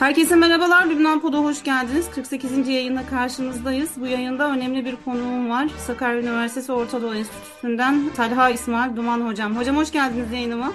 Herkese merhabalar. Lübnan Pod'a hoş geldiniz. 48. yayında karşınızdayız. Bu yayında önemli bir konuğum var. Sakarya Üniversitesi Orta Doğu Enstitüsü'nden Talha İsmail Duman Hocam. Hocam hoş geldiniz yayınıma.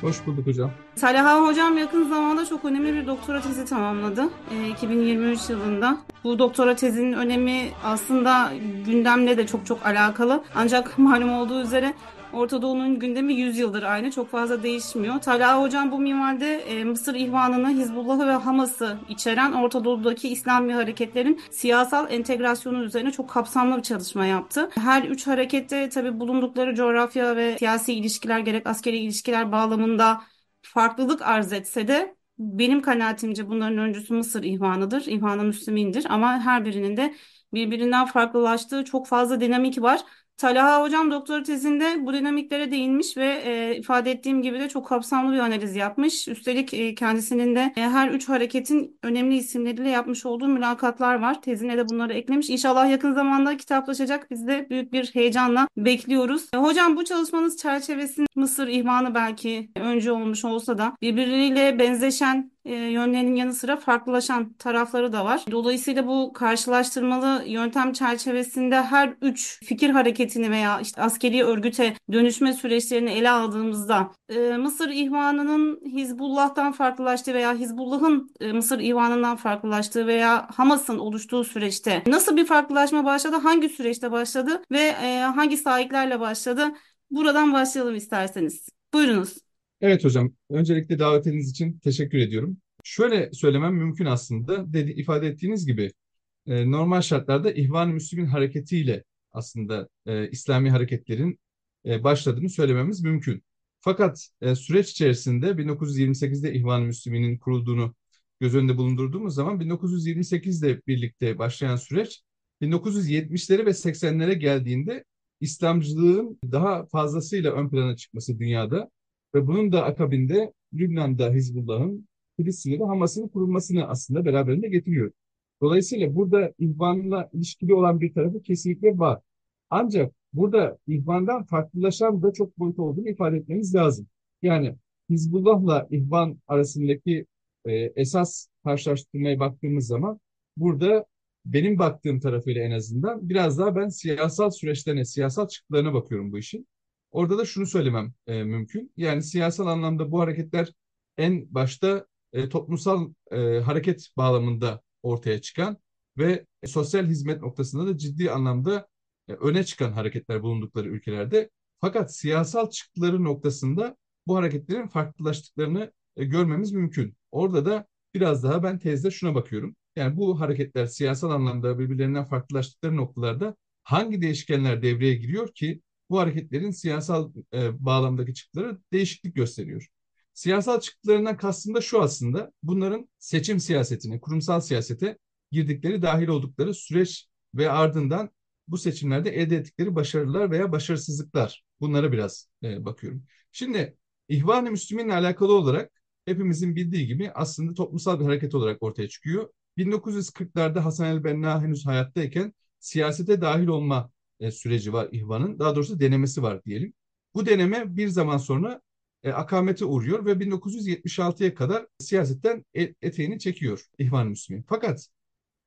Hoş bulduk hocam. Talha Hocam yakın zamanda çok önemli bir doktora tezi tamamladı. E, 2023 yılında. Bu doktora tezinin önemi aslında gündemle de çok çok alakalı. Ancak malum olduğu üzere Orta Doğu'nun gündemi 100 yıldır aynı. Çok fazla değişmiyor. Talha Hocam bu minvalde e, Mısır İhvanı'nı, Hizbullah'ı ve Hamas'ı içeren Orta Doğu'daki İslami hareketlerin siyasal entegrasyonu üzerine çok kapsamlı bir çalışma yaptı. Her üç harekette tabi bulundukları coğrafya ve siyasi ilişkiler gerek askeri ilişkiler bağlamında farklılık arz etse de benim kanaatimce bunların öncüsü Mısır ihvanıdır. İhvan-ı Müslümindir ama her birinin de birbirinden farklılaştığı çok fazla dinamik var. Talha Hocam doktora tezinde bu dinamiklere değinmiş ve e, ifade ettiğim gibi de çok kapsamlı bir analiz yapmış. Üstelik e, kendisinin de e, her üç hareketin önemli isimleriyle yapmış olduğu mülakatlar var. Tezine de bunları eklemiş. İnşallah yakın zamanda kitaplaşacak. Biz de büyük bir heyecanla bekliyoruz. E, hocam bu çalışmanız çerçevesinde Mısır ihvanı belki önce olmuş olsa da birbirleriyle benzeşen e, yönlerinin yanı sıra farklılaşan tarafları da var. Dolayısıyla bu karşılaştırmalı yöntem çerçevesinde her üç fikir hareketini veya işte askeri örgüte dönüşme süreçlerini ele aldığımızda e, Mısır ihvanının Hizbullah'tan farklılaştığı veya Hizbullah'ın e, Mısır ihvanından farklılaştığı veya Hamas'ın oluştuğu süreçte nasıl bir farklılaşma başladı, hangi süreçte başladı ve hangi sahiplerle başladı? Buradan başlayalım isterseniz. Buyurunuz. Evet hocam, öncelikle davetiniz için teşekkür ediyorum. Şöyle söylemem mümkün aslında, dedi, ifade ettiğiniz gibi e, normal şartlarda İhvan-ı Müslümin hareketiyle aslında e, İslami hareketlerin e, başladığını söylememiz mümkün. Fakat e, süreç içerisinde 1928'de İhvan-ı Müslümin'in kurulduğunu göz önünde bulundurduğumuz zaman 1928'de birlikte başlayan süreç 1970'lere ve 80'lere geldiğinde İslamcılığın daha fazlasıyla ön plana çıkması dünyada ve bunun da akabinde Lübnan'da Hizbullah'ın, Filistin'de de Hamas'ın kurulmasını aslında beraberinde getiriyor. Dolayısıyla burada İhvan'la ilişkili olan bir tarafı kesinlikle var. Ancak burada İhvan'dan farklılaşan da çok boyut olduğunu ifade etmemiz lazım. Yani Hizbullah'la İhvan arasındaki e, esas karşılaştırmaya baktığımız zaman burada benim baktığım tarafıyla en azından biraz daha ben siyasal süreçlerine, siyasal çıktılarına bakıyorum bu işin. Orada da şunu söylemem e, mümkün. Yani siyasal anlamda bu hareketler en başta e, toplumsal e, hareket bağlamında ortaya çıkan ve sosyal hizmet noktasında da ciddi anlamda e, öne çıkan hareketler bulundukları ülkelerde. Fakat siyasal çıktıları noktasında bu hareketlerin farklılaştıklarını e, görmemiz mümkün. Orada da biraz daha ben tezde şuna bakıyorum. Yani bu hareketler siyasal anlamda birbirlerinden farklılaştıkları noktalarda hangi değişkenler devreye giriyor ki bu hareketlerin siyasal e, bağlamdaki çıktıları değişiklik gösteriyor. Siyasal çıktılarından kastım da şu aslında bunların seçim siyasetine, kurumsal siyasete girdikleri, dahil oldukları süreç ve ardından bu seçimlerde elde ettikleri başarılar veya başarısızlıklar. Bunlara biraz e, bakıyorum. Şimdi İhvan-ı Müslümin'le alakalı olarak hepimizin bildiği gibi aslında toplumsal bir hareket olarak ortaya çıkıyor. 1940'larda Hasan el-Benna henüz hayattayken siyasete dahil olma e, süreci var İhvan'ın. Daha doğrusu denemesi var diyelim. Bu deneme bir zaman sonra e, akamete uğruyor ve 1976'ya kadar siyasetten et, eteğini çekiyor İhvan-ı Müslümin. Fakat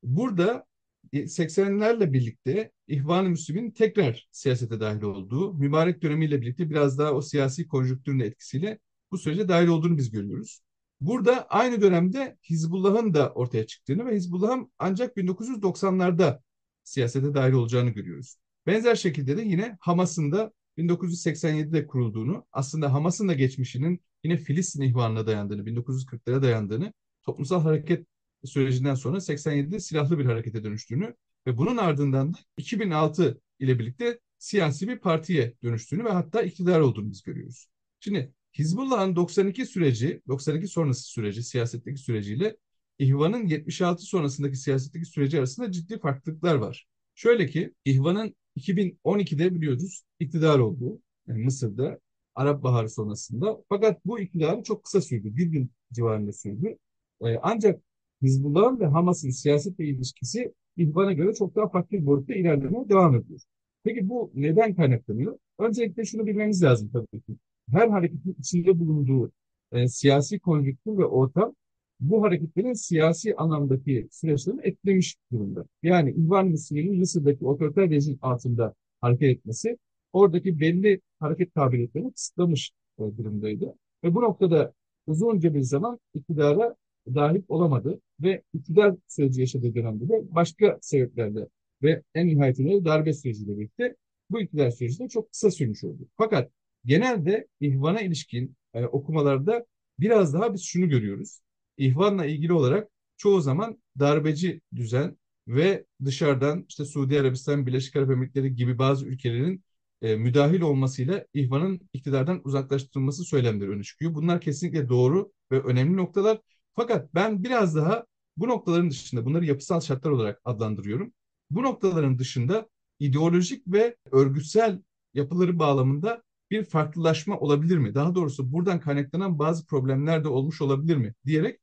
burada 80'lerle e, birlikte İhvan-ı Müslümin tekrar siyasete dahil olduğu, mübarek dönemiyle birlikte biraz daha o siyasi konjüktürün etkisiyle bu sürece dahil olduğunu biz görüyoruz. Burada aynı dönemde Hizbullah'ın da ortaya çıktığını ve Hizbullah'ın ancak 1990'larda siyasete dahil olacağını görüyoruz. Benzer şekilde de yine Hamas'ın da 1987'de kurulduğunu, aslında Hamas'ın da geçmişinin yine Filistin ihvanına dayandığını, 1940'lara dayandığını, toplumsal hareket sürecinden sonra 87'de silahlı bir harekete dönüştüğünü ve bunun ardından da 2006 ile birlikte siyasi bir partiye dönüştüğünü ve hatta iktidar olduğunu biz görüyoruz. Şimdi Hizbullah'ın 92 süreci, 92 sonrası süreci, siyasetteki süreciyle İhvan'ın 76 sonrasındaki siyasetteki süreci arasında ciddi farklılıklar var. Şöyle ki İhvan'ın 2012'de biliyoruz iktidar oldu yani Mısır'da Arap Baharı sonrasında. Fakat bu iktidarı çok kısa sürdü. Bir gün civarında sürdü. Ee, ancak Hizbullah'ın ve Hamas'ın siyasetle ilişkisi İhvan'a göre çok daha farklı bir boyutta ilerlemeye devam ediyor. Peki bu neden kaynaklanıyor? Öncelikle şunu bilmemiz lazım tabii ki. Her hareketin içinde bulunduğu e, siyasi konjüktür ve ortam bu hareketlerin siyasi anlamdaki süreçlerini etkilemiş durumda. Yani İhvan Müslüman'ın Mısır'daki otoriter rejim altında hareket etmesi oradaki belli hareket kabiliyetlerini kısıtlamış e, durumdaydı. Ve bu noktada uzunca bir zaman iktidara dahil olamadı ve iktidar süreci yaşadığı dönemde de başka sebeplerle ve en nihayetinde darbe süreciyle birlikte bu iktidar süreci de çok kısa sürmüş oldu. Fakat genelde ihvana ilişkin e, okumalarda biraz daha biz şunu görüyoruz. İhvanla ilgili olarak çoğu zaman darbeci düzen ve dışarıdan işte Suudi Arabistan, Birleşik Arap Emirlikleri gibi bazı ülkelerin e, müdahil olmasıyla ihvanın iktidardan uzaklaştırılması söylemleri öne çıkıyor. Bunlar kesinlikle doğru ve önemli noktalar. Fakat ben biraz daha bu noktaların dışında bunları yapısal şartlar olarak adlandırıyorum. Bu noktaların dışında ideolojik ve örgütsel yapıları bağlamında bir farklılaşma olabilir mi? Daha doğrusu buradan kaynaklanan bazı problemler de olmuş olabilir mi? diyerek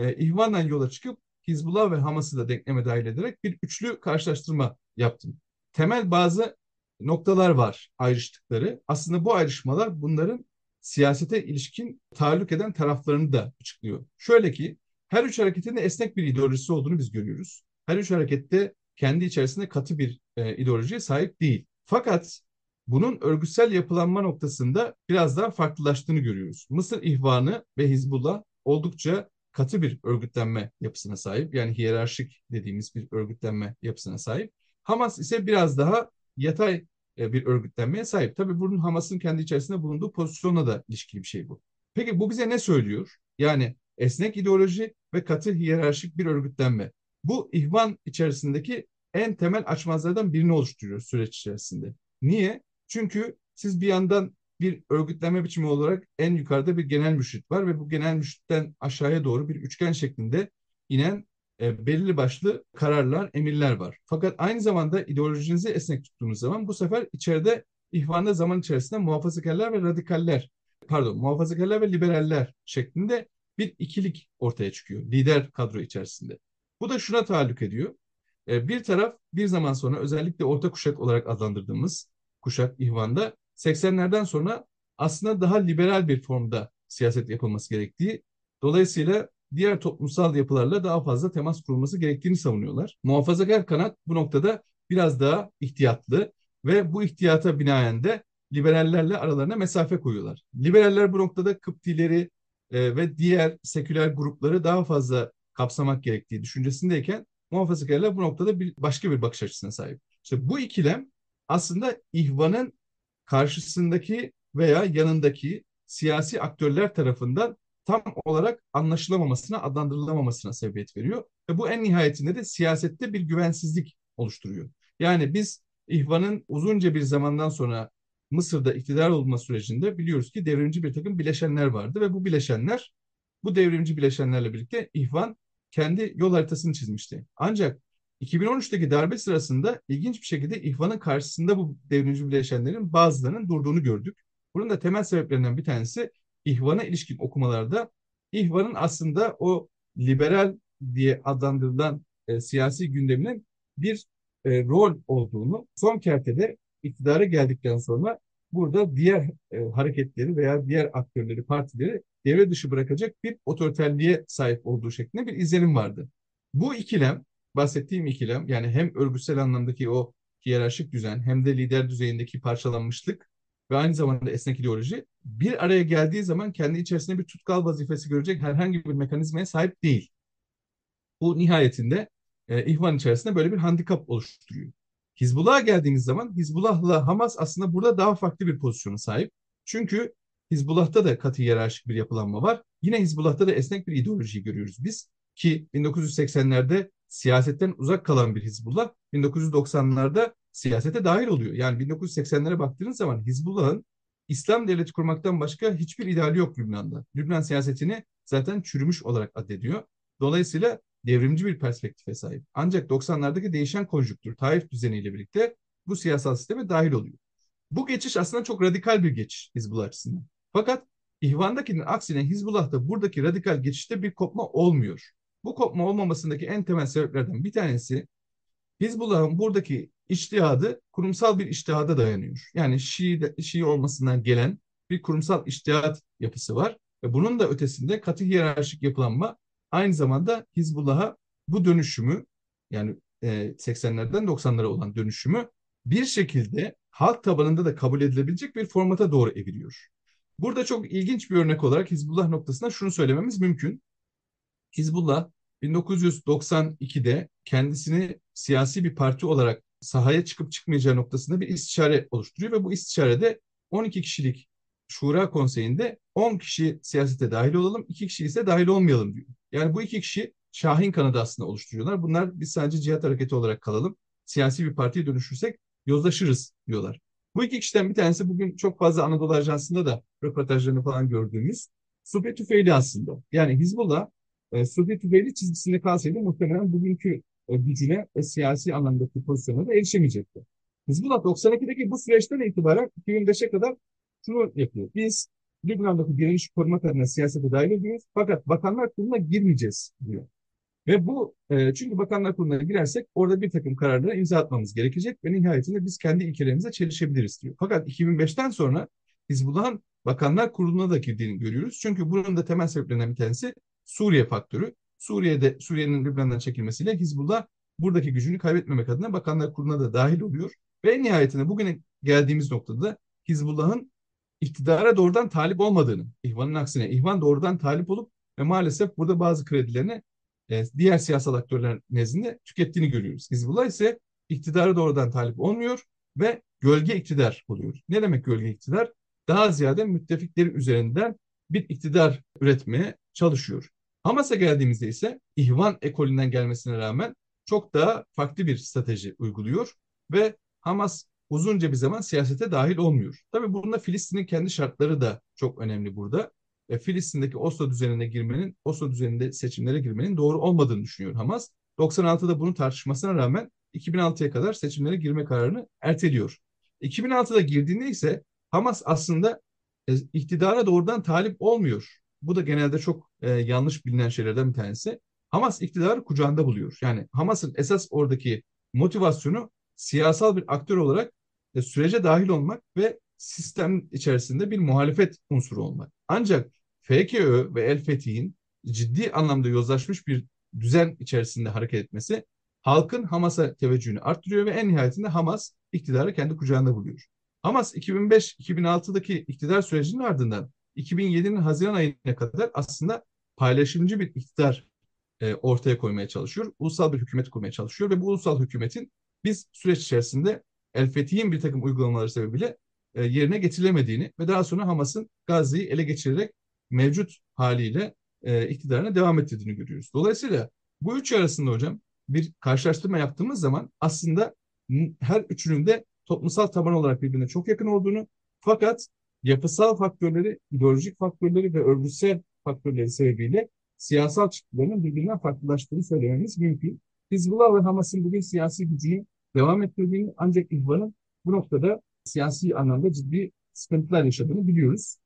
e, İhvan'dan yola çıkıp Hizbullah ve Hamas'ı da denkleme dahil ederek bir üçlü karşılaştırma yaptım. Temel bazı noktalar var ayrıştıkları. Aslında bu ayrışmalar bunların siyasete ilişkin taalluk eden taraflarını da açıklıyor. Şöyle ki her üç hareketin de esnek bir ideolojisi olduğunu biz görüyoruz. Her üç harekette kendi içerisinde katı bir e, ideolojiye sahip değil. Fakat bunun örgütsel yapılanma noktasında biraz daha farklılaştığını görüyoruz. Mısır İhvanı ve Hizbullah oldukça katı bir örgütlenme yapısına sahip. Yani hiyerarşik dediğimiz bir örgütlenme yapısına sahip. Hamas ise biraz daha yatay e, bir örgütlenmeye sahip. Tabii bunun Hamas'ın kendi içerisinde bulunduğu pozisyonla da ilişkili bir şey bu. Peki bu bize ne söylüyor? Yani esnek ideoloji ve katı hiyerarşik bir örgütlenme. Bu ihvan içerisindeki en temel açmazlardan birini oluşturuyor süreç içerisinde. Niye? Çünkü siz bir yandan bir örgütlenme biçimi olarak en yukarıda bir genel müşrit var ve bu genel müşritten aşağıya doğru bir üçgen şeklinde inen e, belirli başlı kararlar, emirler var. Fakat aynı zamanda ideolojinizi esnek tuttuğunuz zaman bu sefer içeride ihvanda zaman içerisinde muhafazakarlar ve radikaller, pardon muhafazakarlar ve liberaller şeklinde bir ikilik ortaya çıkıyor lider kadro içerisinde. Bu da şuna tahallük ediyor. E, bir taraf bir zaman sonra özellikle orta kuşak olarak adlandırdığımız kuşak ihvanda 80'lerden sonra aslında daha liberal bir formda siyaset yapılması gerektiği, dolayısıyla diğer toplumsal yapılarla daha fazla temas kurulması gerektiğini savunuyorlar. Muhafazakar kanat bu noktada biraz daha ihtiyatlı ve bu ihtiyata binaen de liberallerle aralarına mesafe koyuyorlar. Liberaller bu noktada Kıptileri e, ve diğer seküler grupları daha fazla kapsamak gerektiği düşüncesindeyken muhafazakarlar bu noktada bir, başka bir bakış açısına sahip. İşte bu ikilem aslında ihvanın karşısındaki veya yanındaki siyasi aktörler tarafından tam olarak anlaşılamamasına, adlandırılamamasına sebebiyet veriyor. Ve bu en nihayetinde de siyasette bir güvensizlik oluşturuyor. Yani biz İhvan'ın uzunca bir zamandan sonra Mısır'da iktidar olma sürecinde biliyoruz ki devrimci bir takım bileşenler vardı ve bu bileşenler, bu devrimci bileşenlerle birlikte İhvan kendi yol haritasını çizmişti. Ancak 2013'teki darbe sırasında ilginç bir şekilde İhvan'ın karşısında bu devrimci bileşenlerin bazılarının durduğunu gördük. Bunun da temel sebeplerinden bir tanesi İhvan'a ilişkin okumalarda İhvan'ın aslında o liberal diye adlandırılan e, siyasi gündeminin bir e, rol olduğunu son kertede iktidara geldikten sonra burada diğer e, hareketleri veya diğer aktörleri, partileri devre dışı bırakacak bir otoriterliğe sahip olduğu şeklinde bir izlenim vardı. Bu ikilem, bahsettiğim ikilem yani hem örgütsel anlamdaki o hiyerarşik düzen hem de lider düzeyindeki parçalanmışlık ve aynı zamanda esnek ideoloji bir araya geldiği zaman kendi içerisinde bir tutkal vazifesi görecek herhangi bir mekanizmaya sahip değil. Bu nihayetinde e, ihvan içerisinde böyle bir handikap oluşturuyor. Hizbullah'a geldiğimiz zaman Hizbullah'la Hamas aslında burada daha farklı bir pozisyona sahip. Çünkü Hizbullah'ta da katı hiyerarşik bir yapılanma var. Yine Hizbullah'ta da esnek bir ideolojiyi görüyoruz biz. Ki 1980'lerde siyasetten uzak kalan bir Hizbullah 1990'larda siyasete dahil oluyor. Yani 1980'lere baktığınız zaman Hizbullah'ın İslam devleti kurmaktan başka hiçbir ideali yok Lübnan'da. Lübnan siyasetini zaten çürümüş olarak addediyor. Dolayısıyla devrimci bir perspektife sahip. Ancak 90'lardaki değişen konjüktür, Taif düzeniyle birlikte bu siyasal sisteme dahil oluyor. Bu geçiş aslında çok radikal bir geçiş Hizbullah açısından. Fakat İhvan'dakinin aksine Hizbullah'ta buradaki radikal geçişte bir kopma olmuyor. Bu kopma olmamasındaki en temel sebeplerden bir tanesi Hizbullah'ın buradaki iştihadı kurumsal bir iştihada dayanıyor. Yani Şii, Şii olmasından gelen bir kurumsal iştihat yapısı var. Ve bunun da ötesinde katı hiyerarşik yapılanma aynı zamanda Hizbullah'a bu dönüşümü yani e, 80'lerden 90'lara olan dönüşümü bir şekilde halk tabanında da kabul edilebilecek bir formata doğru eviriyor. Burada çok ilginç bir örnek olarak Hizbullah noktasında şunu söylememiz mümkün. Hizbullah 1992'de kendisini siyasi bir parti olarak sahaya çıkıp çıkmayacağı noktasında bir istişare oluşturuyor ve bu istişarede 12 kişilik Şura Konseyi'nde 10 kişi siyasete dahil olalım, 2 kişi ise dahil olmayalım diyor. Yani bu iki kişi Şahin kanadı aslında oluşturuyorlar. Bunlar biz sadece cihat hareketi olarak kalalım. Siyasi bir partiye dönüşürsek yozlaşırız diyorlar. Bu iki kişiden bir tanesi bugün çok fazla Anadolu Ajansı'nda da röportajlarını falan gördüğümüz Sufi Tüfeili aslında. Yani Hizbullah e, Sufi Tüfeili çizgisinde kalsaydı muhtemelen bugünkü e, gücüne ve siyasi anlamdaki pozisyona da erişemeyecekti. Hizbullah 92'deki bu süreçten itibaren 2005'e kadar şunu yapıyor. Biz Lübnan'daki direniş korumak adına siyasete dahil ediyoruz. Fakat bakanlar kuruluna girmeyeceğiz diyor. Ve bu e, çünkü bakanlar kuruluna girersek orada bir takım kararlara imza atmamız gerekecek ve nihayetinde biz kendi ilkelerimize çelişebiliriz diyor. Fakat 2005'ten sonra Hizbullah'ın bakanlar kuruluna da girdiğini görüyoruz. Çünkü bunun da temel sebeplerinden bir tanesi Suriye faktörü. Suriye'de Suriye'nin Lübnan'dan çekilmesiyle Hizbullah buradaki gücünü kaybetmemek adına bakanlar kuruluna da dahil oluyor. Ve en nihayetinde bugüne geldiğimiz noktada Hizbullah'ın iktidara doğrudan talip olmadığını, İhvan'ın aksine İhvan doğrudan talip olup ve maalesef burada bazı kredilerini e, diğer siyasal aktörler nezdinde tükettiğini görüyoruz. Hizbullah ise iktidara doğrudan talip olmuyor ve gölge iktidar oluyor. Ne demek gölge iktidar? Daha ziyade müttefikleri üzerinden bir iktidar üretmeye çalışıyor. Hamas'a geldiğimizde ise İhvan ekolünden gelmesine rağmen çok daha farklı bir strateji uyguluyor ve Hamas uzunca bir zaman siyasete dahil olmuyor. Tabii bunda Filistin'in kendi şartları da çok önemli burada. E, Filistin'deki Oslo düzenine girmenin, Oslo düzeninde seçimlere girmenin doğru olmadığını düşünüyor Hamas. 96'da bunun tartışmasına rağmen 2006'ya kadar seçimlere girme kararını erteliyor. 2006'da girdiğinde ise Hamas aslında e, iktidara doğrudan talip olmuyor. Bu da genelde çok e, yanlış bilinen şeylerden bir tanesi. Hamas iktidarı kucağında buluyor. Yani Hamas'ın esas oradaki motivasyonu siyasal bir aktör olarak e, sürece dahil olmak ve sistem içerisinde bir muhalefet unsuru olmak. Ancak FKÖ ve El Fethi'nin ciddi anlamda yozlaşmış bir düzen içerisinde hareket etmesi halkın Hamas'a teveccühünü arttırıyor ve en nihayetinde Hamas iktidarı kendi kucağında buluyor. Hamas 2005-2006'daki iktidar sürecinin ardından 2007'nin Haziran ayına kadar aslında paylaşımcı bir iktidar e, ortaya koymaya çalışıyor. Ulusal bir hükümet kurmaya çalışıyor ve bu ulusal hükümetin biz süreç içerisinde El Fethi'nin bir takım uygulamaları sebebiyle e, yerine getirilemediğini ve daha sonra Hamas'ın Gazze'yi ele geçirerek mevcut haliyle e, iktidarına devam ettirdiğini görüyoruz. Dolayısıyla bu üç arasında hocam bir karşılaştırma yaptığımız zaman aslında her üçünün de toplumsal taban olarak birbirine çok yakın olduğunu fakat yapısal faktörleri, ideolojik faktörleri ve örgütsel faktörleri sebebiyle siyasal çıktılarının birbirinden farklılaştığını söylememiz mümkün. Hizbullah ve Hamas'ın bugün siyasi gücünü devam ettirdiğini ancak İhvan'ın bu noktada siyasi anlamda ciddi sıkıntılar yaşadığını biliyoruz.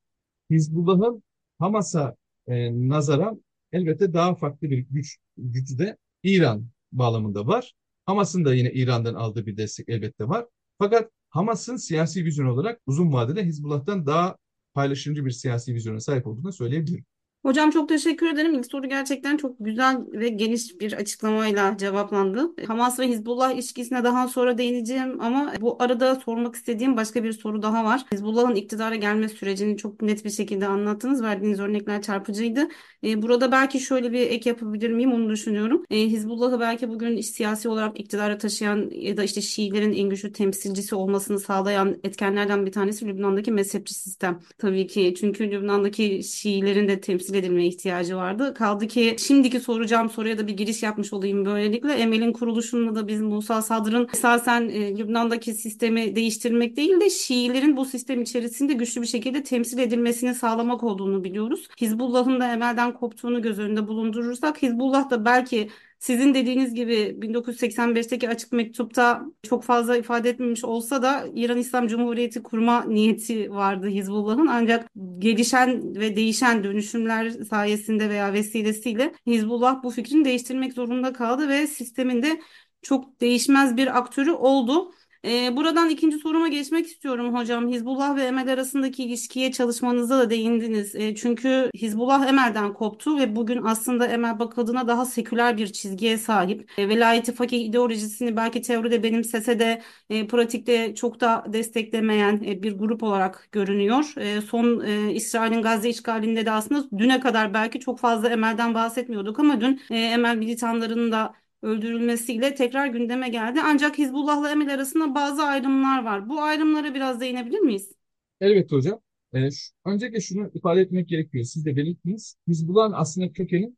Hizbullah'ın Hamas'a e, nazaran elbette daha farklı bir güç gücü de İran bağlamında var. Hamas'ın da yine İran'dan aldığı bir destek elbette var. Fakat Hamas'ın siyasi vizyon olarak uzun vadede Hizbullah'tan daha paylaşımcı bir siyasi vizyona sahip olduğunu söyleyebilirim. Hocam çok teşekkür ederim. İlk soru gerçekten çok güzel ve geniş bir açıklamayla cevaplandı. Hamas ve Hizbullah ilişkisine daha sonra değineceğim ama bu arada sormak istediğim başka bir soru daha var. Hizbullah'ın iktidara gelme sürecini çok net bir şekilde anlattınız. Verdiğiniz örnekler çarpıcıydı. Ee, burada belki şöyle bir ek yapabilir miyim onu düşünüyorum. Ee, Hizbullah'ı belki bugün siyasi olarak iktidara taşıyan ya da işte Şiilerin en güçlü temsilcisi olmasını sağlayan etkenlerden bir tanesi Lübnan'daki mezhepçi sistem. Tabii ki çünkü Lübnan'daki Şiilerin de temsil temsil edilmeye ihtiyacı vardı. Kaldı ki şimdiki soracağım soruya da bir giriş yapmış olayım böylelikle. Emel'in kuruluşunda da biz Musa Sadr'ın esasen e, Lübnan'daki sistemi değiştirmek değil de Şiilerin bu sistem içerisinde güçlü bir şekilde temsil edilmesini sağlamak olduğunu biliyoruz. Hizbullah'ın da Emel'den koptuğunu göz önünde bulundurursak Hizbullah da belki sizin dediğiniz gibi 1985'teki açık mektupta çok fazla ifade etmemiş olsa da İran İslam Cumhuriyeti kurma niyeti vardı Hizbullah'ın. Ancak gelişen ve değişen dönüşümler sayesinde veya vesilesiyle Hizbullah bu fikrini değiştirmek zorunda kaldı ve sisteminde çok değişmez bir aktörü oldu. Ee, buradan ikinci soruma geçmek istiyorum hocam. Hizbullah ve Emel arasındaki ilişkiye çalışmanıza da değindiniz. Ee, çünkü Hizbullah Emel'den koptu ve bugün aslında Emel bakıldığına daha seküler bir çizgiye sahip. E, velayeti fakih ideolojisini belki teoride benimsese de e, pratikte çok da desteklemeyen e, bir grup olarak görünüyor. E, son e, İsrail'in Gazze işgalinde de aslında düne kadar belki çok fazla Emel'den bahsetmiyorduk ama dün e, Emel militanlarının da öldürülmesiyle tekrar gündeme geldi. Ancak Hizbullah'la Emel arasında bazı ayrımlar var. Bu ayrımlara biraz değinebilir miyiz? Elbette hocam. E, şu, öncelikle şunu ifade etmek gerekiyor. Siz de belirttiniz. Hizbullah'ın aslında kökeni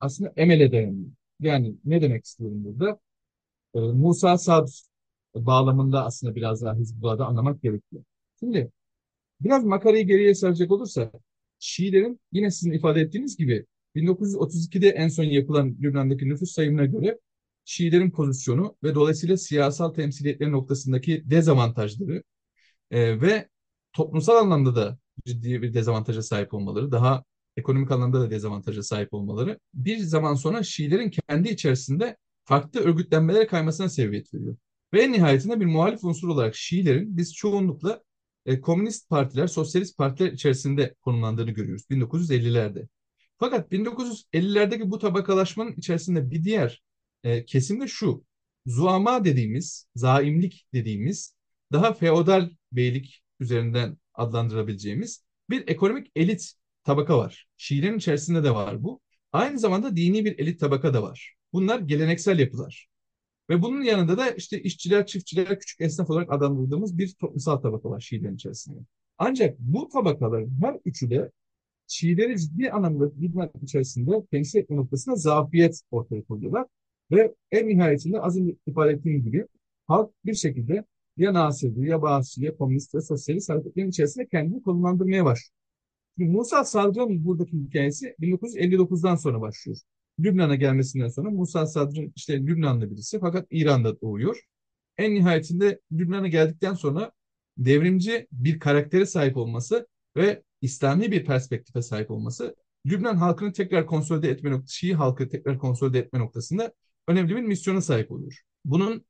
aslında Emel'e dayanıyor. Yani ne demek istiyorum burada? E, Musa Sad bağlamında aslında biraz daha Hizbullah'da anlamak gerekiyor. Şimdi biraz makarayı geriye saracak olursa Şiilerin yine sizin ifade ettiğiniz gibi 1932'de en son yapılan Lübnan'daki nüfus sayımına göre Şiilerin pozisyonu ve dolayısıyla siyasal temsiliyetleri noktasındaki dezavantajları e, ve toplumsal anlamda da ciddi bir dezavantaja sahip olmaları, daha ekonomik anlamda da dezavantaja sahip olmaları bir zaman sonra Şiilerin kendi içerisinde farklı örgütlenmelere kaymasına sebebiyet veriyor. Ve en nihayetinde bir muhalif unsur olarak Şiilerin biz çoğunlukla e, komünist partiler, sosyalist partiler içerisinde konumlandığını görüyoruz 1950'lerde. Fakat 1950'lerdeki bu tabakalaşmanın içerisinde bir diğer e, kesim de şu. Zuama dediğimiz, zaimlik dediğimiz daha feodal beylik üzerinden adlandırabileceğimiz bir ekonomik elit tabaka var. Şiilerin içerisinde de var bu. Aynı zamanda dini bir elit tabaka da var. Bunlar geleneksel yapılar. Ve bunun yanında da işte işçiler, çiftçiler, küçük esnaf olarak adlandırdığımız bir toplumsal tabaka var Şiilerin içerisinde. Ancak bu tabakaların her üçü de Şiileri ciddi anlamda Lübnan içerisinde temsil etme noktasında zafiyet ortaya koyuyorlar. Ve en nihayetinde az önce ifade ettiğim gibi halk bir şekilde ya Nasir'di ya Bağızçı ya Komünist ve Sosyalist hareketlerin içerisinde kendini konumlandırmaya başlıyor. Şimdi Musa Sadr'ın buradaki hikayesi 1959'dan sonra başlıyor. Lübnan'a gelmesinden sonra Musa Sadr işte Lübnanlı birisi fakat İran'da doğuyor. En nihayetinde Lübnan'a geldikten sonra devrimci bir karaktere sahip olması ve İslami bir perspektife sahip olması Lübnan halkını tekrar konsolide etme noktası, Şii halkı tekrar konsolide etme noktasında önemli bir misyona sahip oluyor. Bunun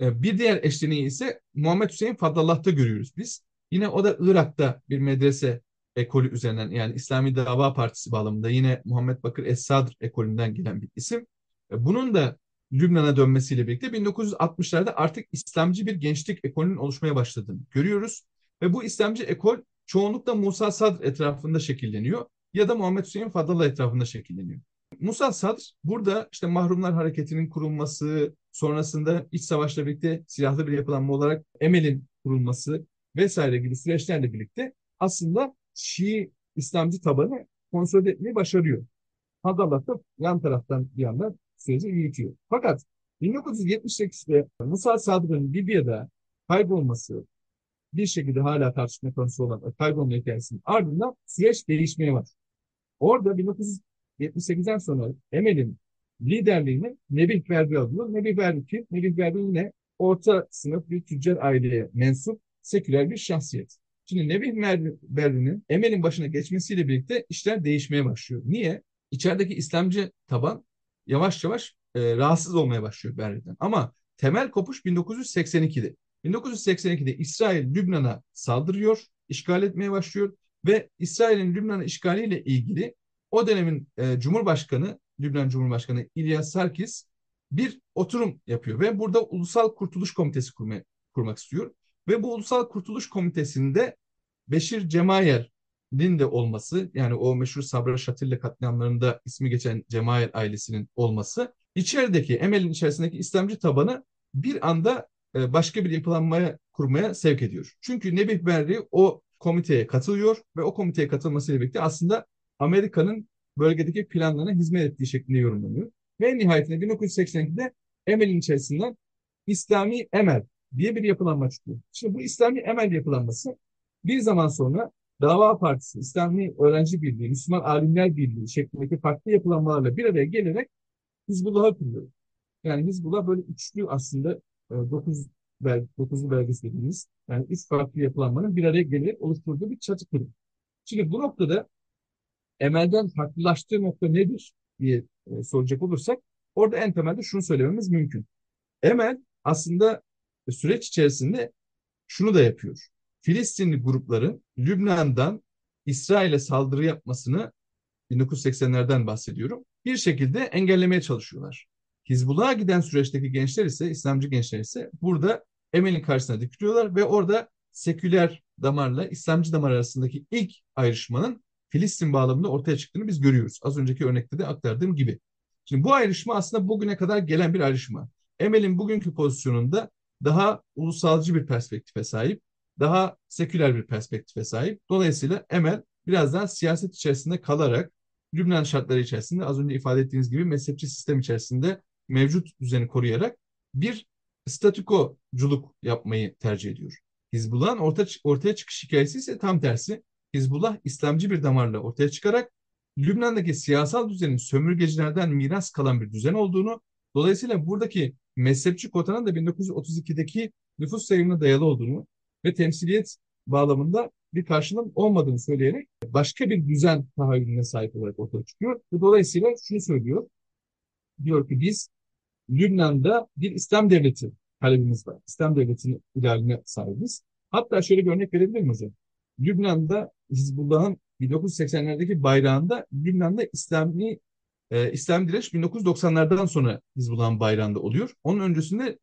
e, bir diğer eşleniği ise Muhammed Hüseyin Fadlallah'ta görüyoruz biz. Yine o da Irak'ta bir medrese ekolü üzerinden yani İslami Dava Partisi bağlamında yine Muhammed Bakır Es-Sadr ekolünden gelen bir isim. E, bunun da Lübnan'a dönmesiyle birlikte 1960'larda artık İslamcı bir gençlik ekolünün oluşmaya başladığını görüyoruz. Ve bu İslamcı ekol çoğunlukla Musa Sadr etrafında şekilleniyor ya da Muhammed Hüseyin Fadlallah etrafında şekilleniyor. Musa Sadr burada işte Mahrumlar Hareketi'nin kurulması, sonrasında iç savaşla birlikte silahlı bir yapılanma olarak Emel'in kurulması vesaire gibi süreçlerle birlikte aslında Şii İslamcı tabanı konsolide etmeyi başarıyor. Fadlallah da yan taraftan bir yandan süreci yürütüyor. Fakat 1978'de Musa Sadr'ın Libya'da kaybolması, bir şekilde hala tartışma konusu olan kaybolma hikayesinin ardından süreç değişmeye var. Orada 1978'den sonra Emel'in liderliğini Nebih Berdi alıyor. Nebih Berdi kim? Nebih Berdi yine orta sınıf bir tüccar aileye mensup seküler bir şahsiyet. Şimdi Nebih Berdi'nin Emel'in başına geçmesiyle birlikte işler değişmeye başlıyor. Niye? İçerideki İslamcı taban yavaş yavaş e, rahatsız olmaya başlıyor Berdi'den. Ama temel kopuş 1982'de. 1982'de İsrail Lübnan'a saldırıyor, işgal etmeye başlıyor ve İsrail'in Lübnan'ı işgaliyle ilgili o dönemin e, Cumhurbaşkanı, Lübnan Cumhurbaşkanı İlyas Sarkis bir oturum yapıyor ve burada Ulusal Kurtuluş Komitesi kurma, kurmak istiyor. Ve bu Ulusal Kurtuluş Komitesi'nde Beşir Cemayer'in de olması yani o meşhur Sabra Şatille katliamlarında ismi geçen Cemayer ailesinin olması içerideki Emel'in içerisindeki İslamcı tabanı bir anda e, başka bir yapılanmaya kurmaya sevk ediyor. Çünkü Nebih Berri o komiteye katılıyor ve o komiteye katılmasıyla birlikte aslında Amerika'nın bölgedeki planlarına hizmet ettiği şeklinde yorumlanıyor. Ve en nihayetinde 1982'de Emel'in içerisinden İslami Emel diye bir yapılanma çıkıyor. Şimdi bu İslami Emel yapılanması bir zaman sonra Dava Partisi, İslami Öğrenci Birliği, Müslüman Alimler Birliği şeklindeki farklı yapılanmalarla bir araya gelerek Hizbullah'ı kuruyor. Yani Hizbullah böyle üçlü aslında 9 bel 9'lu belgesi dediğimiz yani üç farklı yapılanmanın bir araya gelerek oluşturduğu bir çatı kurum. Şimdi bu noktada emelden farklılaştığı nokta nedir diye e, soracak olursak orada en temelde şunu söylememiz mümkün. Emel aslında süreç içerisinde şunu da yapıyor. Filistinli grupların Lübnan'dan İsrail'e saldırı yapmasını 1980'lerden bahsediyorum. Bir şekilde engellemeye çalışıyorlar. Hizbullah'a giden süreçteki gençler ise, İslamcı gençler ise burada Emel'in karşısına dikiliyorlar ve orada seküler damarla İslamcı damar arasındaki ilk ayrışmanın Filistin bağlamında ortaya çıktığını biz görüyoruz. Az önceki örnekte de aktardığım gibi. Şimdi bu ayrışma aslında bugüne kadar gelen bir ayrışma. Emel'in bugünkü pozisyonunda daha ulusalcı bir perspektife sahip, daha seküler bir perspektife sahip. Dolayısıyla Emel biraz daha siyaset içerisinde kalarak Lübnan şartları içerisinde az önce ifade ettiğiniz gibi mezhepçi sistem içerisinde mevcut düzeni koruyarak bir statükoculuk yapmayı tercih ediyor. Hizbullah'ın orta, ortaya çıkış hikayesi ise tam tersi. Hizbullah İslamcı bir damarla ortaya çıkarak Lübnan'daki siyasal düzenin sömürgecilerden miras kalan bir düzen olduğunu, dolayısıyla buradaki mezhepçi kotanın da 1932'deki nüfus sayımına dayalı olduğunu ve temsiliyet bağlamında bir karşılığın olmadığını söyleyerek başka bir düzen tahayyülüne sahip olarak ortaya çıkıyor. Ve dolayısıyla şunu söylüyor. Diyor ki biz Lübnan'da bir İslam devleti talebimiz var. İslam devletinin idealine sahibiz. Hatta şöyle bir örnek verebilir miyiz hocam? Lübnan'da Hizbullah'ın 1980'lerdeki bayrağında Lübnan'da İslami e, İslam direnç 1990'lardan sonra Hizbullah'ın bayrağında oluyor. Onun öncesinde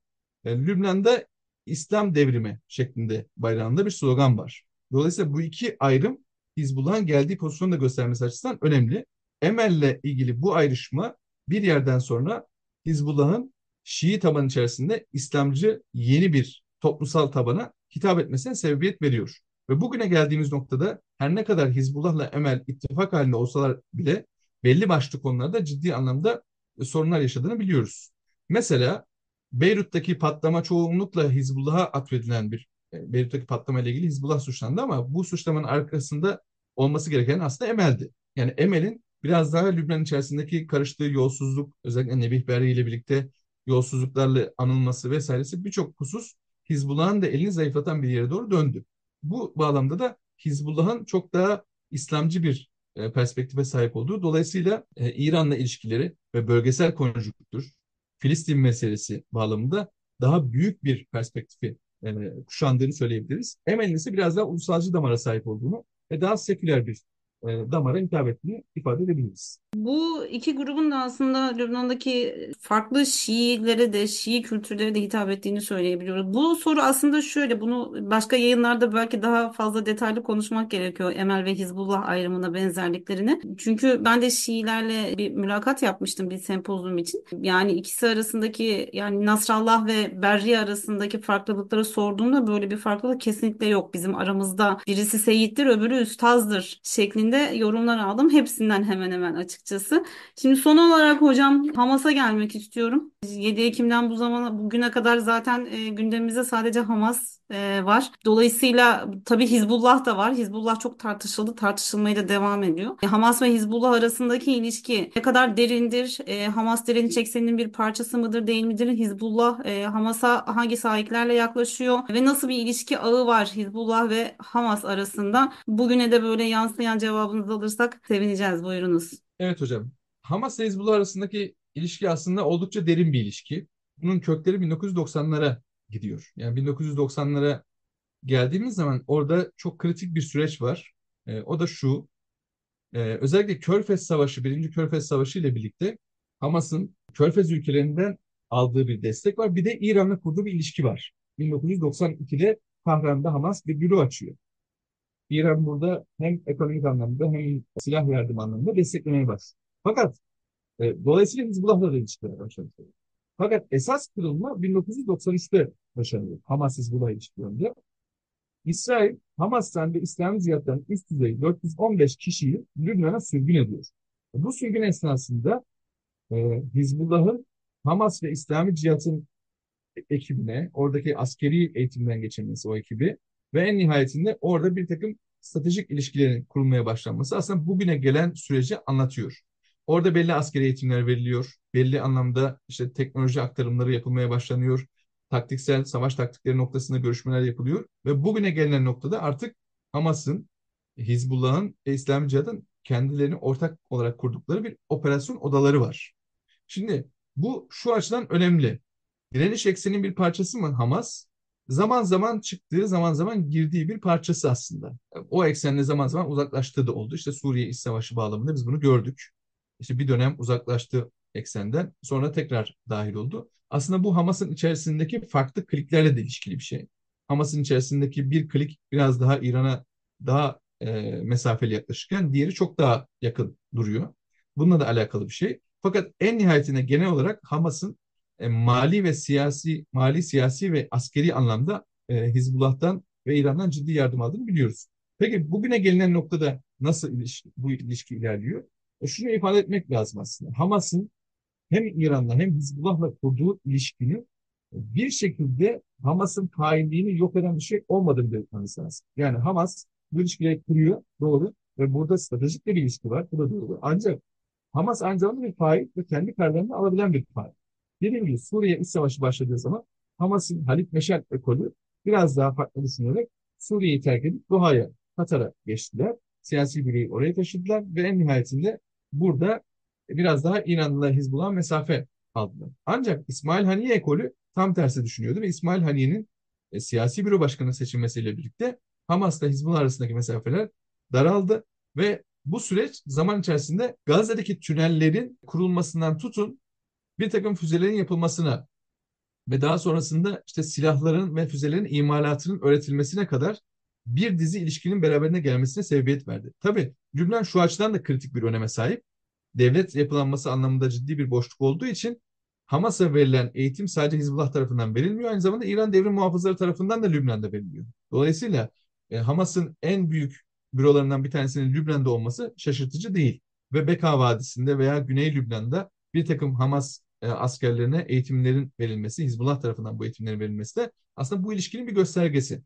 e, Lübnan'da İslam devrimi şeklinde bayrağında bir slogan var. Dolayısıyla bu iki ayrım Hizbullah'ın geldiği pozisyonu da göstermesi açısından önemli. Emel'le ilgili bu ayrışma bir yerden sonra Hizbullah'ın Şii taban içerisinde İslamcı yeni bir toplumsal tabana hitap etmesine sebebiyet veriyor. Ve bugüne geldiğimiz noktada her ne kadar Hizbullah'la Emel ittifak halinde olsalar bile belli başlı konularda ciddi anlamda sorunlar yaşadığını biliyoruz. Mesela Beyrut'taki patlama çoğunlukla Hizbullah'a atfedilen bir e, Beyrut'taki patlama ile ilgili Hizbullah suçlandı ama bu suçlamanın arkasında olması gereken aslında Emel'di. Yani Emel'in biraz daha Lübnan içerisindeki karıştığı yolsuzluk, özellikle Nebih Berri ile birlikte yolsuzluklarla anılması vesairesi birçok husus Hizbullah'ın da elini zayıflatan bir yere doğru döndü. Bu bağlamda da Hizbullah'ın çok daha İslamcı bir e, perspektife sahip olduğu, dolayısıyla e, İran'la ilişkileri ve bölgesel konjüktür, Filistin meselesi bağlamında daha büyük bir perspektifi e, kuşandığını söyleyebiliriz. Emel'in ise biraz daha ulusalcı damara sahip olduğunu ve daha seküler bir damara hitap ettiğini ifade edebiliriz. Bu iki grubun da aslında Lübnan'daki farklı Şiilere de, Şii kültürlere de hitap ettiğini söyleyebiliyoruz. Bu soru aslında şöyle, bunu başka yayınlarda belki daha fazla detaylı konuşmak gerekiyor. Emel ve Hizbullah ayrımına benzerliklerini. Çünkü ben de Şiilerle bir mülakat yapmıştım bir sempozyum için. Yani ikisi arasındaki yani Nasrallah ve Berri arasındaki farklılıkları sorduğumda böyle bir farklılık kesinlikle yok. Bizim aramızda birisi Seyit'tir, öbürü Üstaz'dır şeklinde yorumlar aldım. Hepsinden hemen hemen açık açıkçası. Şimdi son olarak hocam Hamas'a gelmek istiyorum. 7 Ekim'den bu zamana bugüne kadar zaten e, gündemimizde sadece Hamas e, var. Dolayısıyla tabii Hizbullah da var. Hizbullah çok tartışıldı, tartışılmaya da devam ediyor. E, Hamas ve Hizbullah arasındaki ilişki ne kadar derindir? E, Hamas direniş ekseninin bir parçası mıdır, değil midir? Hizbullah e, Hamas'a hangi sahiplerle yaklaşıyor ve nasıl bir ilişki ağı var Hizbullah ve Hamas arasında? Bugüne de böyle yansıyan cevabınızı alırsak sevineceğiz. Buyurunuz. Evet hocam. Hamas ile Hizbullah arasındaki ilişki aslında oldukça derin bir ilişki. Bunun kökleri 1990'lara gidiyor. Yani 1990'lara geldiğimiz zaman orada çok kritik bir süreç var. E, o da şu. E, özellikle Körfez Savaşı, Birinci Körfez Savaşı ile birlikte Hamas'ın Körfez ülkelerinden aldığı bir destek var. Bir de İran'la kurduğu bir ilişki var. 1992'de Tahran'da Hamas bir büro açıyor. İran burada hem ekonomik anlamda hem silah yardım anlamında desteklemeye başlıyor. Fakat e, dolayısıyla Hizbullah'la da ilişkiler başladı. Fakat esas kırılma 1993'te yaşanıyor. Hamas-Hizbullah ilişkilerinde. İsrail, Hamas'tan ve İslami Cihat'tan üst düzey 415 kişiyi Lübnan'a sürgün ediyor. Bu sürgün esnasında e, Hizbullah'ın Hamas ve İslami Cihat'ın ekibine, oradaki askeri eğitimden geçirmesi o ekibi ve en nihayetinde orada bir takım stratejik ilişkilerin kurulmaya başlanması aslında bugüne gelen süreci anlatıyor. Orada belli askeri eğitimler veriliyor. Belli anlamda işte teknoloji aktarımları yapılmaya başlanıyor. Taktiksel savaş taktikleri noktasında görüşmeler yapılıyor. Ve bugüne gelinen noktada artık Hamas'ın, Hizbullah'ın ve İslami Cihad'ın kendilerini ortak olarak kurdukları bir operasyon odaları var. Şimdi bu şu açıdan önemli. Direniş ekseninin bir parçası mı Hamas? zaman zaman çıktığı, zaman zaman girdiği bir parçası aslında. O eksenle zaman zaman uzaklaştığı da oldu. İşte Suriye İç Savaşı bağlamında biz bunu gördük. İşte bir dönem uzaklaştı eksenden, sonra tekrar dahil oldu. Aslında bu Hamas'ın içerisindeki farklı kliklerle de ilişkili bir şey. Hamas'ın içerisindeki bir klik biraz daha İran'a daha e, mesafeli yaklaşırken diğeri çok daha yakın duruyor. Bununla da alakalı bir şey. Fakat en nihayetinde genel olarak Hamas'ın e, mali ve siyasi, mali siyasi ve askeri anlamda e, Hizbullah'tan ve İran'dan ciddi yardım aldığını biliyoruz. Peki bugüne gelinen noktada nasıl ilişki, bu ilişki ilerliyor? E, şunu ifade etmek lazım aslında. Hamas'ın hem İran'la hem Hizbullah'la kurduğu ilişkinin bir şekilde Hamas'ın hainliğini yok eden bir şey olmadığını belirtmemiz lazım. Yani Hamas bu ilişkileri kuruyor, doğru. Ve burada stratejik bir ilişki var, bu da doğru. Ancak Hamas zamanda bir fail ve kendi kararlarını alabilen bir fail. Dediğim gibi Suriye İç Savaşı başladığı zaman Hamas'ın Halit Meşal ekolü biraz daha farklı düşünerek Suriye'yi terk edip Doha'ya, Katar'a geçtiler. Siyasi bireyi oraya taşıdılar ve en nihayetinde burada biraz daha İranlılar Hizbullah'a mesafe aldılar. Ancak İsmail Haniye ekolü tam tersi düşünüyordu ve İsmail Haniye'nin e, siyasi büro başkanı seçilmesiyle birlikte Hamas'la Hizbullah arasındaki mesafeler daraldı ve bu süreç zaman içerisinde Gazze'deki tünellerin kurulmasından tutun bir takım füzelerin yapılmasına ve daha sonrasında işte silahların ve füzelerin imalatının öğretilmesine kadar bir dizi ilişkinin beraberine gelmesine sebebiyet verdi. Tabii Lübnan şu açıdan da kritik bir öneme sahip. Devlet yapılanması anlamında ciddi bir boşluk olduğu için Hamas'a verilen eğitim sadece Hizbullah tarafından verilmiyor. Aynı zamanda İran devrim muhafızları tarafından da Lübnan'da veriliyor. Dolayısıyla e, Hamas'ın en büyük bürolarından bir tanesinin Lübnan'da olması şaşırtıcı değil. Ve Beka Vadisi'nde veya Güney Lübnan'da bir takım Hamas e, askerlerine eğitimlerin verilmesi, Hizbullah tarafından bu eğitimlerin verilmesi de aslında bu ilişkinin bir göstergesi.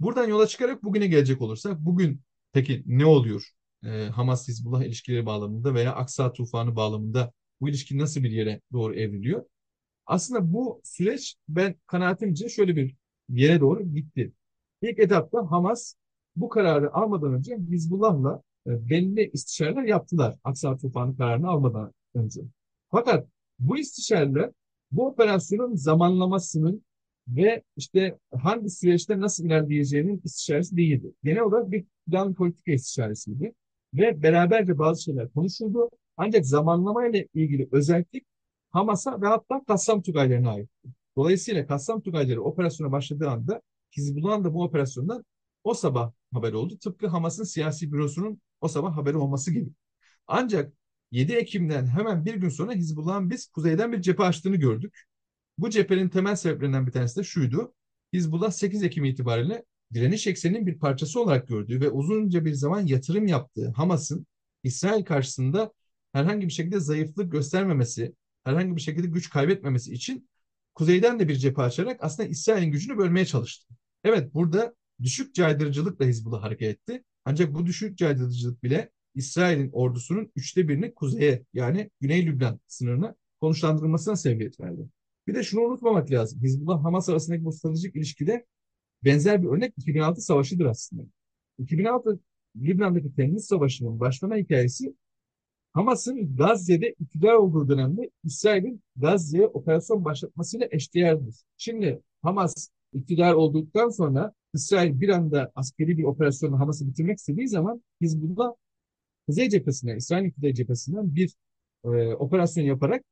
Buradan yola çıkarak bugüne gelecek olursak, bugün peki ne oluyor e, Hamas-Hizbullah ilişkileri bağlamında veya Aksa tufanı bağlamında bu ilişki nasıl bir yere doğru evriliyor? Aslında bu süreç ben kanaatimce şöyle bir yere doğru gitti. İlk etapta Hamas bu kararı almadan önce Hizbullah'la e, belli istişareler yaptılar. Aksa tufanı kararını almadan önce. Fakat bu istişareler bu operasyonun zamanlamasının ve işte hangi süreçte nasıl ilerleyeceğinin istişaresi değildi. Genel olarak bir plan politika istişaresiydi. Ve beraberce bazı şeyler konuşuldu. Ancak zamanlama ile ilgili özellik Hamas'a ve hatta Kassam Tugaylarına ait. Dolayısıyla Kassam Tugayları operasyona başladığı anda Hizbullah'ın da bu operasyondan o sabah haber oldu. Tıpkı Hamas'ın siyasi bürosunun o sabah haberi olması gibi. Ancak 7 Ekim'den hemen bir gün sonra Hizbullah'ın biz kuzeyden bir cephe açtığını gördük. Bu cephenin temel sebeplerinden bir tanesi de şuydu. Hizbullah 8 Ekim itibariyle direniş ekseninin bir parçası olarak gördüğü ve uzunca bir zaman yatırım yaptığı Hamas'ın İsrail karşısında herhangi bir şekilde zayıflık göstermemesi, herhangi bir şekilde güç kaybetmemesi için kuzeyden de bir cephe açarak aslında İsrail'in gücünü bölmeye çalıştı. Evet burada düşük caydırıcılıkla Hizbullah hareket etti. Ancak bu düşük caydırıcılık bile İsrail'in ordusunun üçte birini kuzeye yani Güney Lübnan sınırına konuşlandırılmasına sebebiyet verdi. Bir de şunu unutmamak lazım. Hizbullah-Hamas arasındaki bu stratejik ilişkide benzer bir örnek 2006 savaşıdır aslında. 2006 Lübnan'daki Temmuz Savaşı'nın başlama hikayesi Hamas'ın Gazze'de iktidar olduğu dönemde İsrail'in Gazze'ye operasyon başlatmasıyla eşdeğerdir. Şimdi Hamas iktidar olduktan sonra İsrail bir anda askeri bir operasyonu Hamas'ı bitirmek istediği zaman Hizbullah Kuzey cephesine, İsrail'in kuzey cephesinden bir e, operasyon yaparak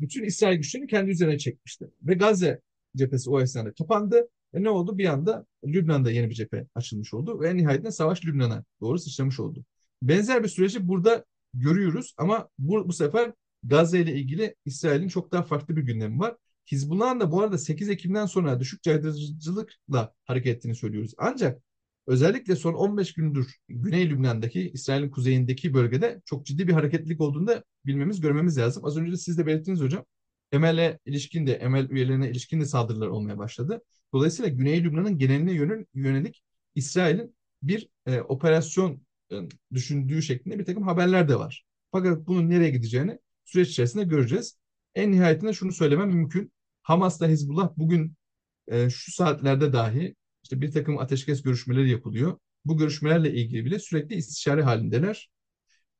bütün İsrail güçlerini kendi üzerine çekmişti. Ve Gazze cephesi o esnada kapandı. E ne oldu? Bir anda Lübnan'da yeni bir cephe açılmış oldu ve nihayetinde savaş Lübnan'a doğru sıçramış oldu. Benzer bir süreci burada görüyoruz ama bu, bu sefer Gazze ile ilgili İsrail'in çok daha farklı bir gündemi var. Hizbullah'ın da bu arada 8 Ekim'den sonra düşük caydırıcılıkla hareket ettiğini söylüyoruz. Ancak özellikle son 15 gündür Güney Lübnan'daki, İsrail'in kuzeyindeki bölgede çok ciddi bir hareketlilik olduğunu da bilmemiz, görmemiz lazım. Az önce de siz de belirttiniz hocam. Emel'e ilişkin de, Emel üyelerine ilişkin de saldırılar olmaya başladı. Dolayısıyla Güney Lübnan'ın geneline yönelik İsrail'in bir e, operasyon e, düşündüğü şeklinde bir takım haberler de var. Fakat bunun nereye gideceğini süreç içerisinde göreceğiz. En nihayetinde şunu söylemem mümkün. Hamas'la Hizbullah bugün e, şu saatlerde dahi işte bir takım ateşkes görüşmeleri yapılıyor. Bu görüşmelerle ilgili bile sürekli istişare halindeler.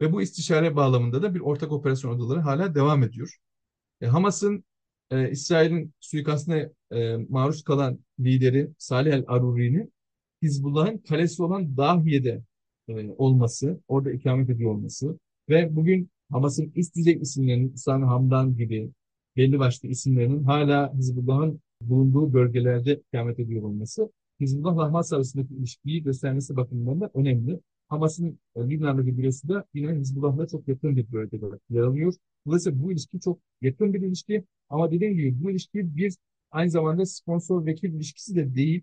Ve bu istişare bağlamında da bir ortak operasyon odaları hala devam ediyor. E, Hamas'ın e, İsrail'in suikastine e, maruz kalan lideri Salih el-Aruri'nin Hizbullah'ın kalesi olan Dahiye'de e, olması, orada ikamet ediyor olması ve bugün Hamas'ın düzey isimlerinin Sami Hamdan gibi belli başlı isimlerinin hala Hizbullah'ın bulunduğu bölgelerde ikamet ediyor olması Hizbullah'la Hamas arasındaki ilişkiyi göstermesi bakımından da önemli. Hamas'ın e, Lübnan'daki bürosu da yine Hizbullah'la çok yakın bir bölgede yer alıyor. Dolayısıyla bu ilişki çok yakın bir ilişki ama dediğim gibi bu ilişki bir aynı zamanda sponsor vekil ilişkisi de değil.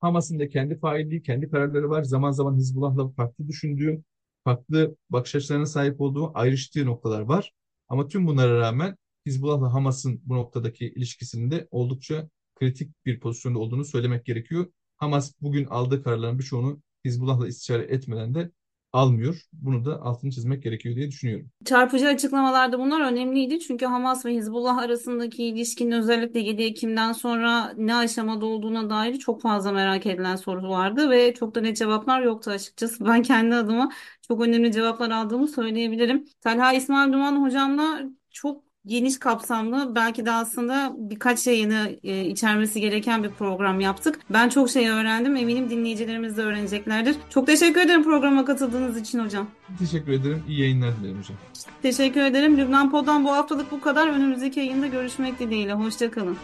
Hamas'ın da kendi failliği, kendi kararları var. Zaman zaman Hizbullah'la farklı düşündüğü, farklı bakış açılarına sahip olduğu, ayrıştığı noktalar var. Ama tüm bunlara rağmen Hizbullah'la Hamas'ın bu noktadaki ilişkisinin de oldukça kritik bir pozisyonda olduğunu söylemek gerekiyor. Hamas bugün aldığı kararların birçoğunu Hizbullah'la istişare etmeden de almıyor. Bunu da altını çizmek gerekiyor diye düşünüyorum. Çarpıcı açıklamalarda bunlar önemliydi. Çünkü Hamas ve Hizbullah arasındaki ilişkinin özellikle 7 Ekim'den sonra ne aşamada olduğuna dair çok fazla merak edilen soru vardı ve çok da net cevaplar yoktu açıkçası. Ben kendi adıma çok önemli cevaplar aldığımı söyleyebilirim. Talha İsmail Duman hocamla çok geniş kapsamlı belki de aslında birkaç yayını e, içermesi gereken bir program yaptık. Ben çok şey öğrendim. Eminim dinleyicilerimiz de öğreneceklerdir. Çok teşekkür ederim programa katıldığınız için hocam. Teşekkür ederim. İyi yayınlar dilerim hocam. Teşekkür ederim. Lübnan Pod'dan bu haftalık bu kadar. Önümüzdeki yayında görüşmek dileğiyle. Hoşçakalın.